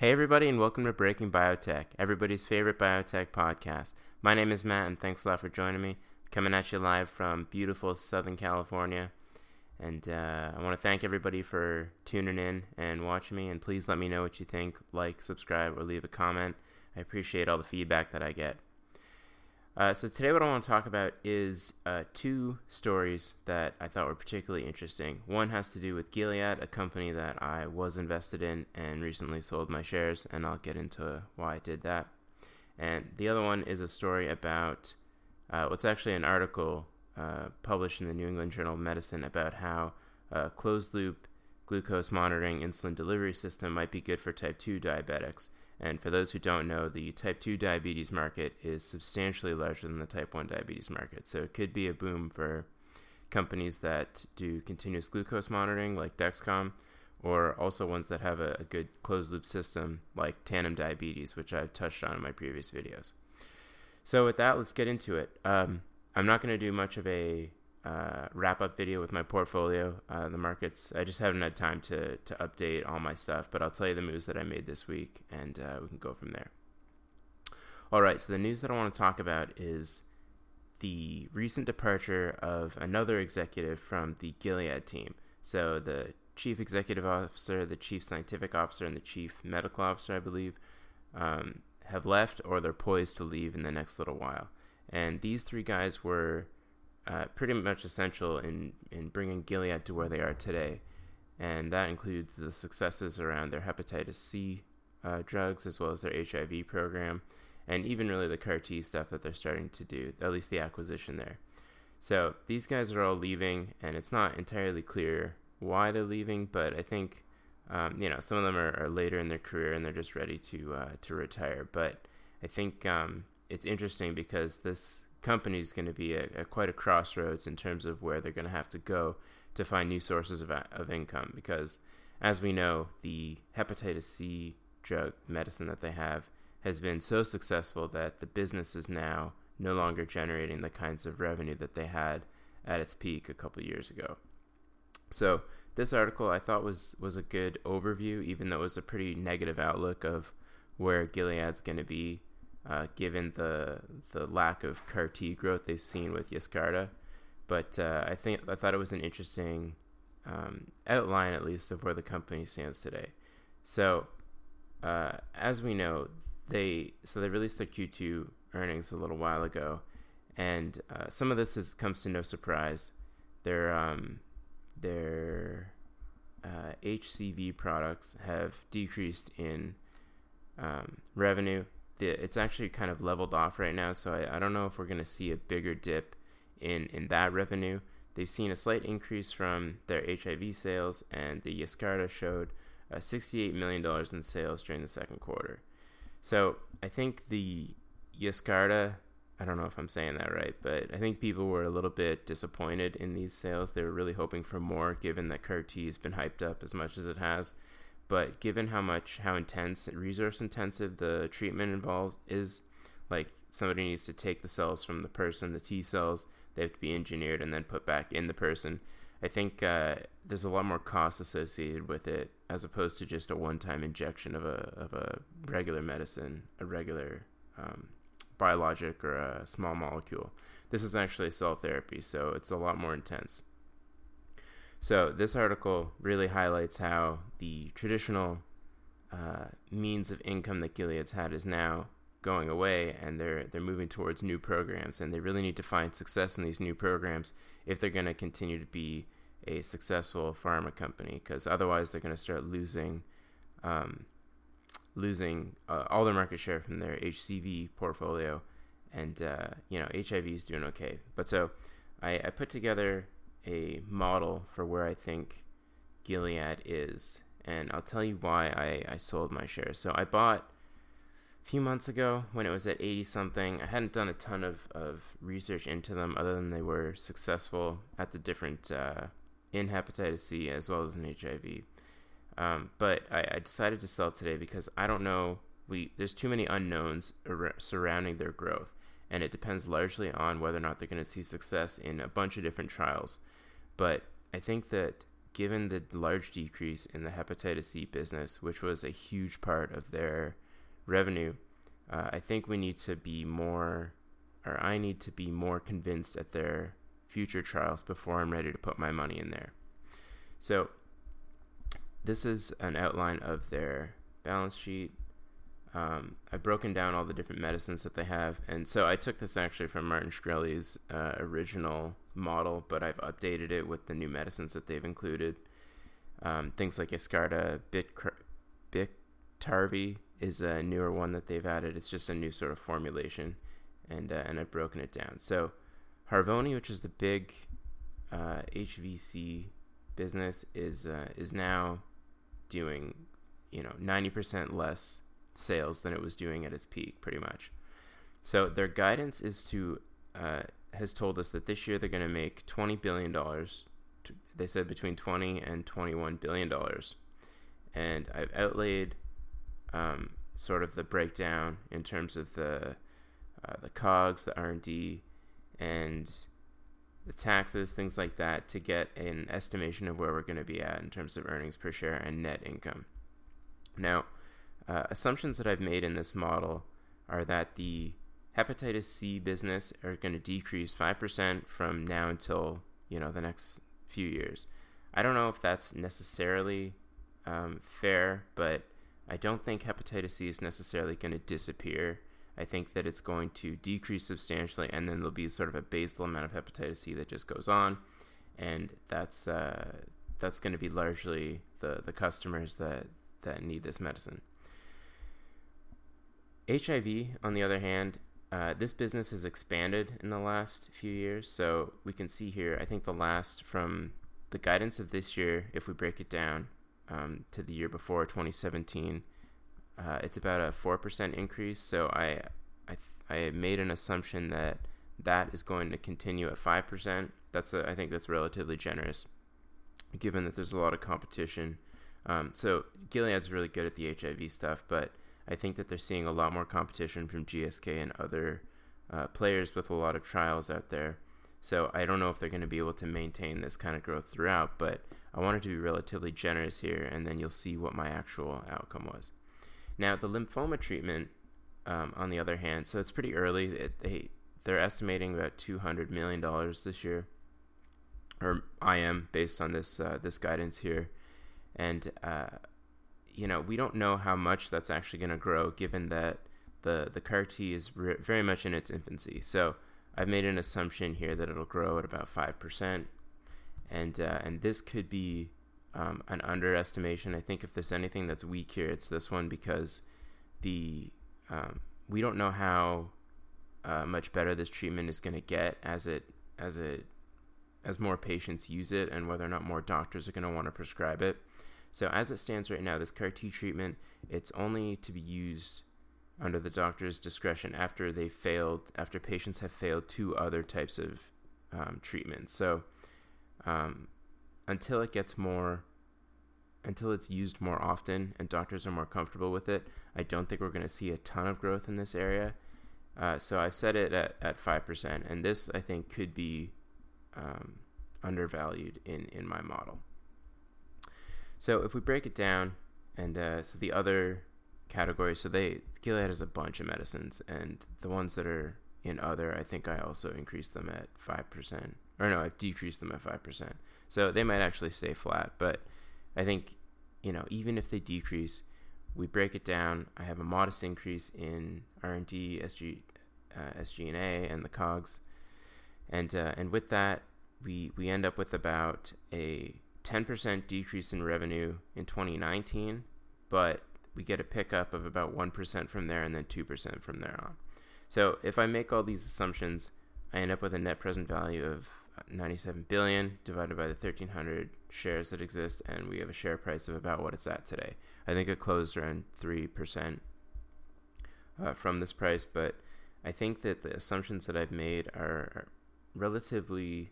Hey, everybody, and welcome to Breaking Biotech, everybody's favorite biotech podcast. My name is Matt, and thanks a lot for joining me. Coming at you live from beautiful Southern California. And uh, I want to thank everybody for tuning in and watching me. And please let me know what you think. Like, subscribe, or leave a comment. I appreciate all the feedback that I get. Uh, so today, what I want to talk about is uh, two stories that I thought were particularly interesting. One has to do with Gilead, a company that I was invested in and recently sold my shares, and I'll get into why I did that. And the other one is a story about uh, what's actually an article uh, published in the New England Journal of Medicine about how a closed loop glucose monitoring insulin delivery system might be good for type 2 diabetics and for those who don't know, the type 2 diabetes market is substantially larger than the type 1 diabetes market. So it could be a boom for companies that do continuous glucose monitoring like Dexcom, or also ones that have a, a good closed loop system like Tandem Diabetes, which I've touched on in my previous videos. So with that, let's get into it. Um, I'm not going to do much of a uh, wrap up video with my portfolio. Uh, the markets, I just haven't had time to, to update all my stuff, but I'll tell you the moves that I made this week and uh, we can go from there. All right, so the news that I want to talk about is the recent departure of another executive from the Gilead team. So the chief executive officer, the chief scientific officer, and the chief medical officer, I believe, um, have left or they're poised to leave in the next little while. And these three guys were uh, pretty much essential in, in bringing Gilead to where they are today. And that includes the successes around their hepatitis C uh, drugs as well as their HIV program, and even really the CAR T stuff that they're starting to do, at least the acquisition there. So these guys are all leaving, and it's not entirely clear why they're leaving, but I think. Um, you know, some of them are, are, later in their career and they're just ready to uh, to retire. But I think um, it's interesting because this company is going to be at, quite a crossroads in terms of where they're going to have to go to find new sources of, of income because as we know the hepatitis c drug medicine that they have has been so successful that the business is now no longer generating the kinds of revenue that they had at its peak a couple years ago. So this article i thought was was a good overview even though it was a pretty negative outlook of where gilead's going to be uh, given the the lack of CAR T growth they've seen with Yescarta. But uh, I think I thought it was an interesting um, outline, at least, of where the company stands today. So, uh, as we know, they so they released their Q2 earnings a little while ago, and uh, some of this is, comes to no surprise. Their um, their HCV uh, products have decreased in um, revenue the, it's actually kind of leveled off right now. So I, I don't know if we're going to see a bigger dip in, in that revenue. They've seen a slight increase from their HIV sales, and the Yescarta showed uh, $68 million in sales during the second quarter. So I think the Yescarta, I don't know if I'm saying that right, but I think people were a little bit disappointed in these sales. They were really hoping for more, given that CAR T has been hyped up as much as it has. But given how much, how intense resource intensive the treatment involves is, like somebody needs to take the cells from the person, the T cells, they have to be engineered and then put back in the person. I think uh, there's a lot more cost associated with it as opposed to just a one-time injection of a of a regular medicine, a regular um, biologic or a small molecule. This is actually cell therapy, so it's a lot more intense. So this article really highlights how the traditional uh, means of income that Gilead's had is now going away, and they're they're moving towards new programs, and they really need to find success in these new programs if they're going to continue to be a successful pharma company, because otherwise they're going to start losing. Um, losing uh, all their market share from their HCV portfolio, and uh, you know HIV is doing okay. But so I, I put together a model for where I think Gilead is, and I'll tell you why I, I sold my shares. So I bought a few months ago when it was at 80 something. I hadn't done a ton of, of research into them other than they were successful at the different uh, in hepatitis C as well as in HIV. Um, but I, I, decided to sell today because I don't know. We there's too many unknowns ar- surrounding their growth, and it depends largely on whether or not they're going to see success in a bunch of different trials. But I think that given the large decrease in the hepatitis C business, which was a huge part of their revenue, uh, I think we need to be more, or I need to be more convinced at their future trials before I'm ready to put my money in there. So, this is an outline of their balance sheet. Um, I've broken down all the different medicines that they have, and so I took this actually from Martin Shkreli's uh, original model, but I've updated it with the new medicines that they've included. Um, things like Yescarta, Bit Biktarvy is a newer one that they've added. It's just a new sort of formulation, and uh, and I've broken it down. So Harvoni, which is the big uh, HVC business, is uh, is now doing you know 90% less sales than it was doing at its peak, pretty much. So their guidance is to uh, has told us that this year they're going to make 20 billion dollars. They said between 20 and 21 billion dollars, and I've outlaid um, sort of the breakdown in terms of the uh, the cogs, the R and D, and the taxes, things like that, to get an estimation of where we're going to be at in terms of earnings per share and net income. Now, uh, assumptions that I've made in this model are that the hepatitis C business are going to decrease 5% from now until, you know, the next few years. I don't know if that's necessarily um, fair, but I don't think hepatitis C is necessarily going to disappear. I think that it's going to decrease substantially, and then there'll be sort of a basal amount of hepatitis C that just goes on, and that's uh, that's going to be largely the the customers that that need this medicine. HIV, on the other hand, uh, this business has expanded in the last few years. So we can see here, I think the last from the guidance of this year, if we break it down um, to the year before, 2017, uh, it's about a 4% increase. So I, I, I made an assumption that that is going to continue at 5%. That's a, I think that's relatively generous given that there's a lot of competition. Um, so Gilead's really good at the HIV stuff, but I think that they're seeing a lot more competition from GSK and other uh, players with a lot of trials out there. So I don't know if they're going to be able to maintain this kind of growth throughout, but I wanted to be relatively generous here, and then you'll see what my actual outcome was. Now, the lymphoma treatment, um, on the other hand, so it's pretty early. It, they they're estimating about two hundred million dollars this year, or I am based on this uh, this guidance here, and uh, you know, we don't know how much that's actually going to grow given that the, the CAR T is re- very much in its infancy. So I've made an assumption here that it'll grow at about 5%. And, uh, and this could be um, an underestimation. I think if there's anything that's weak here, it's this one because the um, we don't know how uh, much better this treatment is going to get as it as it as more patients use it and whether or not more doctors are going to want to prescribe it. So as it stands right now, this CAR T treatment, it's only to be used under the doctor's discretion after they failed, after patients have failed two other types of um, treatments. So um, until it gets more, until it's used more often and doctors are more comfortable with it, I don't think we're going to see a ton of growth in this area. Uh, so I set it at, at 5%, and this I think could be um, undervalued in, in my model. So if we break it down, and uh, so the other category, so they Gilead has a bunch of medicines, and the ones that are in other, I think I also increased them at five percent, or no, I've decreased them at five percent. So they might actually stay flat, but I think you know even if they decrease, we break it down. I have a modest increase in R and D, SG, uh, SG and A, and the COGS, and uh, and with that, we we end up with about a 10% decrease in revenue in 2019, but we get a pickup of about 1% from there and then 2% from there on. So if I make all these assumptions, I end up with a net present value of 97 billion divided by the 1300 shares that exist and we have a share price of about what it's at today. I think it closed around 3% uh, from this price, but I think that the assumptions that I've made are, are relatively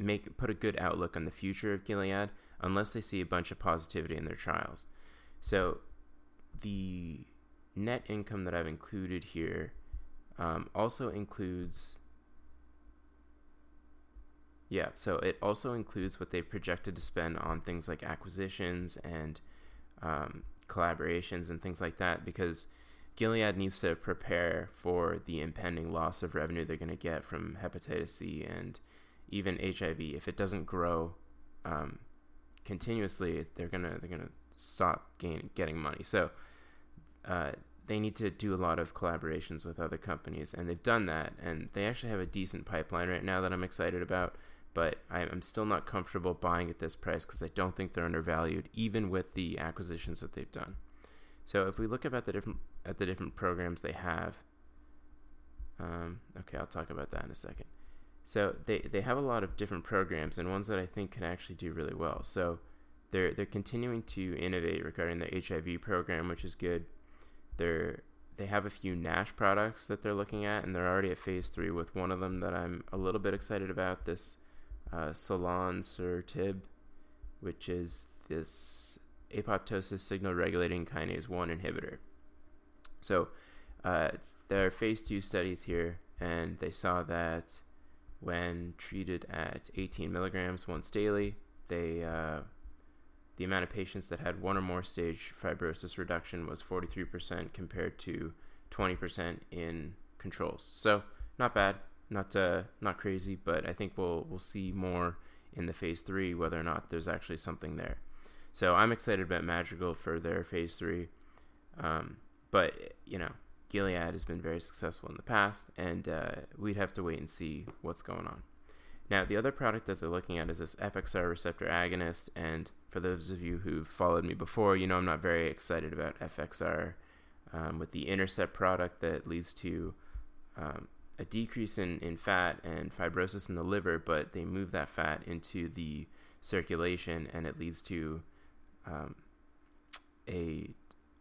make put a good outlook on the future of Gilead unless they see a bunch of positivity in their trials. So the net income that I've included here um, also includes Yeah, so it also includes what they've projected to spend on things like acquisitions and um, collaborations and things like that because Gilead needs to prepare for the impending loss of revenue they're going to get from hepatitis C and even HIV. If it doesn't grow um, continuously, they're gonna they're gonna stop gain, getting money. So uh, they need to do a lot of collaborations with other companies, and they've done that. And they actually have a decent pipeline right now that I'm excited about. But I'm still not comfortable buying at this price because I don't think they're undervalued, even with the acquisitions that they've done. So if we look about the different at the different programs they have, um, okay, I'll talk about that in a second. So they, they have a lot of different programs and ones that I think can actually do really well. So they're they're continuing to innovate regarding the HIV program, which is good. They're they have a few NASH products that they're looking at, and they're already at phase three with one of them that I'm a little bit excited about. This uh, Selonsertib, which is this apoptosis signal regulating kinase one inhibitor. So uh, there are phase two studies here, and they saw that when treated at 18 milligrams once daily, they uh, the amount of patients that had one or more stage fibrosis reduction was 43% compared to 20% in controls. So not bad, not uh, not crazy, but I think we'll we'll see more in the phase three whether or not there's actually something there. So I'm excited about Madrigal for their phase three, um, but you know Gilead has been very successful in the past, and uh, we'd have to wait and see what's going on. Now, the other product that they're looking at is this FXR receptor agonist, and for those of you who've followed me before, you know I'm not very excited about FXR um, with the Intercept product that leads to um, a decrease in, in fat and fibrosis in the liver, but they move that fat into the circulation and it leads to um, a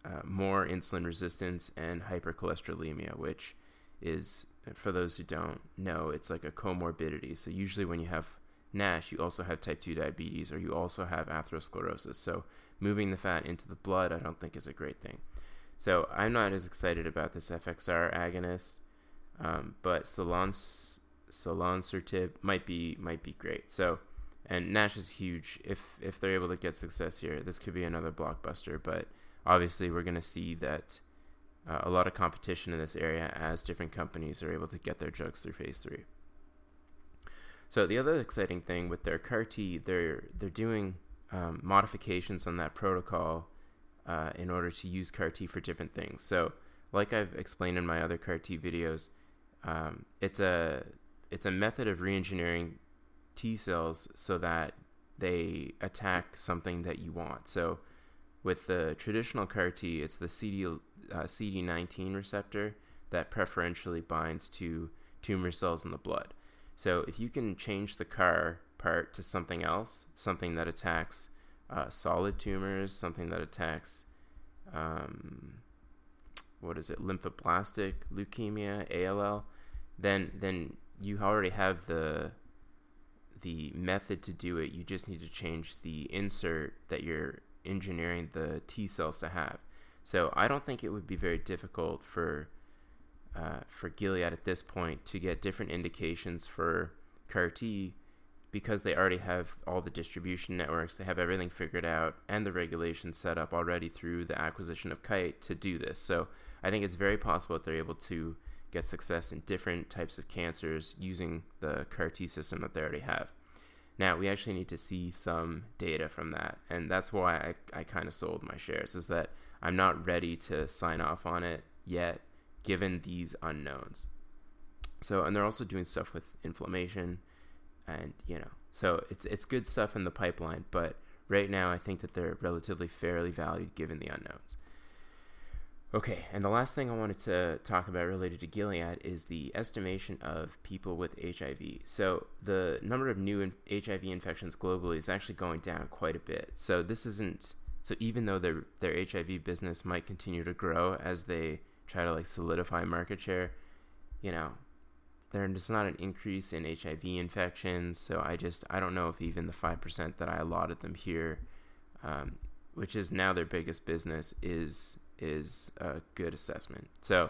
uh, more insulin resistance and hypercholesterolemia, which is, for those who don't know, it's like a comorbidity. So, usually, when you have NASH, you also have type 2 diabetes or you also have atherosclerosis. So, moving the fat into the blood, I don't think is a great thing. So, I'm not as excited about this FXR agonist, um, but Solons, might be might be great. So, and Nash is huge. If if they're able to get success here, this could be another blockbuster. But obviously we're going to see that uh, a lot of competition in this area as different companies are able to get their drugs through phase three. So the other exciting thing with their CAR T, they're they're doing um, modifications on that protocol uh, in order to use CAR T for different things. So, like I've explained in my other CAR T videos, um, it's a it's a method of reengineering T cells so that they attack something that you want. So with the traditional CAR T, it's the CD, uh, CD19 receptor that preferentially binds to tumor cells in the blood. So if you can change the CAR part to something else, something that attacks uh, solid tumors, something that attacks um, what is it, lymphoblastic leukemia, ALL, then then you already have the the method to do it. You just need to change the insert that you're engineering the T cells to have. So I don't think it would be very difficult for uh, for Gilead at this point to get different indications for CAR T because they already have all the distribution networks, they have everything figured out, and the regulations set up already through the acquisition of Kite to do this. So I think it's very possible that they're able to get success in different types of cancers using the CAR T system that they already have. Now we actually need to see some data from that, and that's why I, I kind of sold my shares. Is that I'm not ready to sign off on it yet, given these unknowns. So, and they're also doing stuff with inflammation, and you know, so it's it's good stuff in the pipeline. But right now, I think that they're relatively fairly valued given the unknowns. Okay, and the last thing I wanted to talk about related to Gilead is the estimation of people with HIV. So, the number of new HIV infections globally is actually going down quite a bit. So, this isn't so even though their their HIV business might continue to grow as they try to like solidify market share, you know, there's not an increase in HIV infections. So, I just I don't know if even the 5% that I allotted them here um, which is now their biggest business is is a good assessment. So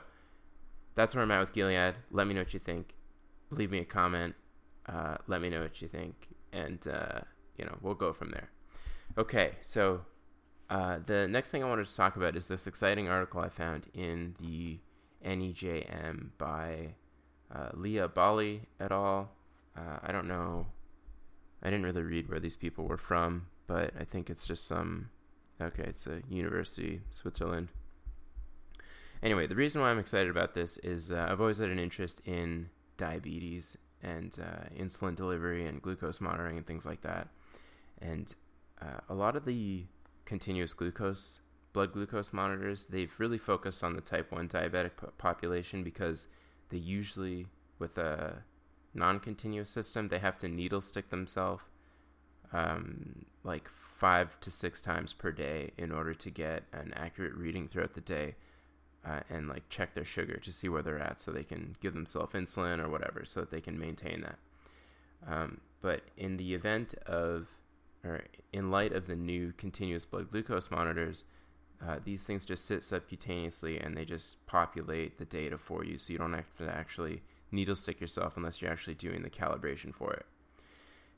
that's where I'm at with Gilead. Let me know what you think. Leave me a comment. uh, let me know what you think, and uh, you know we'll go from there. Okay, so uh, the next thing I wanted to talk about is this exciting article I found in the NEJM by uh, Lia Bally et al. Uh, I don't know. I didn't really read where these people were from, but I think it's just some. Okay, it's a university, Switzerland. Anyway, the reason why I'm excited about this is uh, I've always had an interest in diabetes and uh, insulin delivery and glucose monitoring and things like that. And uh, a lot of the continuous glucose blood glucose monitors, they've really focused on the type 1 diabetic population because they usually, with a non continuous system, they have to needle stick themselves um, like five to six times per day in order to get an accurate reading throughout the day uh, and like check their sugar to see where they're at so they can give themselves insulin or whatever so that they can maintain that. Um, but in the event of, or in light of the new continuous blood glucose monitors, uh, these things just sit subcutaneously and they just populate the data for you so you don't have to actually needle stick yourself unless you're actually doing the calibration for it.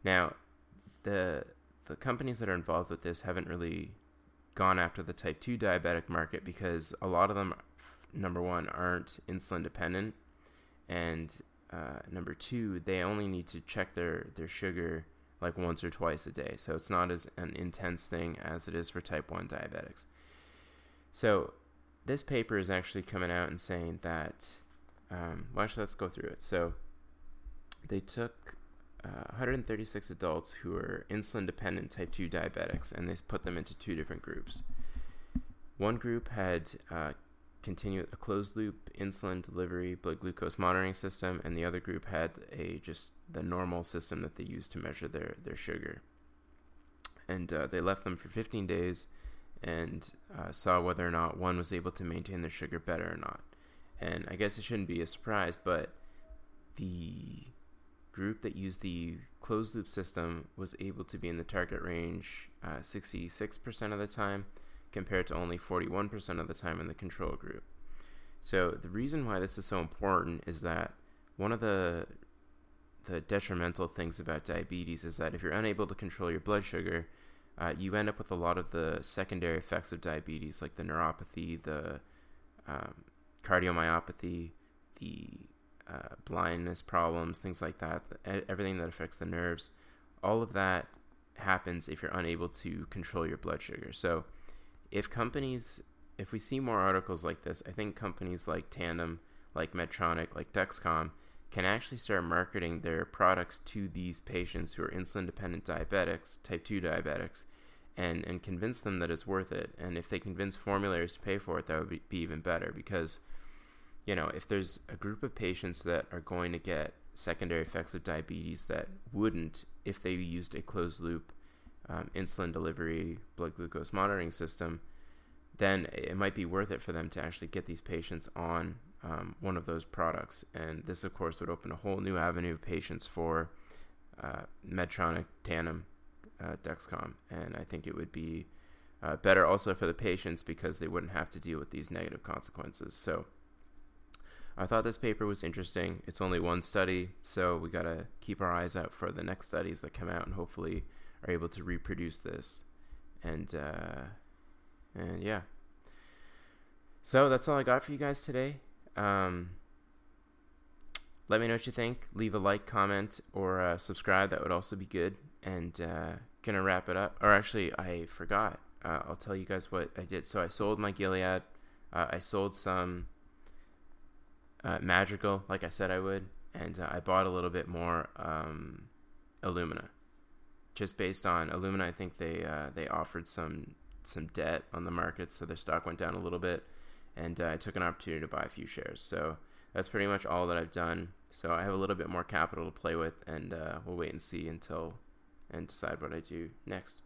Now, the the companies that are involved with this haven't really gone after the type 2 diabetic market because a lot of them number one aren't insulin dependent. And uh, number two they only need to check their their sugar like once or twice a day. So it's not as an intense thing as it is for type 1 diabetics. So this paper is actually coming out and saying that um, well actually let's go through it. So they took uh, 136 adults who are insulin dependent type 2 diabetics and they put them into two different groups. One group had uh, continue a closed loop insulin delivery blood glucose monitoring system, and the other group had a just the normal system that they used to measure their their sugar. And uh, they left them for 15 days, and uh, saw whether or not one was able to maintain their sugar better or not. And I guess it shouldn't be a surprise, but the group that used the closed loop system was able to be in the target range uh, 66% of the time compared to only 41% of the time in the control group. So the reason why this is so important is that one of the the detrimental things about diabetes is that if you're unable to control your blood sugar, uh, you end up with a lot of the secondary effects of diabetes, like the neuropathy, the um, cardiomyopathy, the uh, blindness problems, things like that, everything that affects the nerves. All of that happens if you're unable to control your blood sugar. So if companies, if we see more articles like this, I think companies like Tandem, like Medtronic, like Dexcom can actually start marketing their products to these patients who are insulin dependent diabetics, type 2 diabetics, and, and convince them that it's worth it. And if they convince formularies to pay for it, that would be, be even better because, you know, if there's a group of patients that are going to get secondary effects of diabetes that wouldn't if they used a closed loop um, insulin delivery, blood glucose monitoring system, then it might be worth it for them to actually get these patients on um, one of those products. And this, of course, would open a whole new avenue of patients for uh, Medtronic, Tandem, uh, Dexcom. And I think it would be uh, better also for the patients because they wouldn't have to deal with these negative consequences. So I thought this paper was interesting. It's only one study, so we got to keep our eyes out for the next studies that come out and hopefully are able to reproduce this. And uh, and yeah. So that's all I got for you guys today. Um, let me know what you think. Leave a like, comment, or uh, subscribe. That would also be good. And uh, gonna wrap it up. Or actually, I forgot. Uh, I'll tell you guys what I did. So I sold my Gilead. Uh, I sold some uh, Madrigal, like I said I would, and uh, I bought a little bit more um, Illumina just based on Illumina. I think they uh, they offered some some debt on the market, so their stock went down a little bit, and uh, I took an opportunity to buy a few shares. So that's pretty much all that I've done. So I have a little bit more capital to play with, and uh, we'll wait and see until and decide what I do next.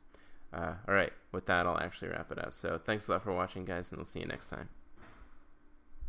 Uh, all right, with that, I'll actually wrap it up. So thanks a lot for watching, guys, and we'll see you next time.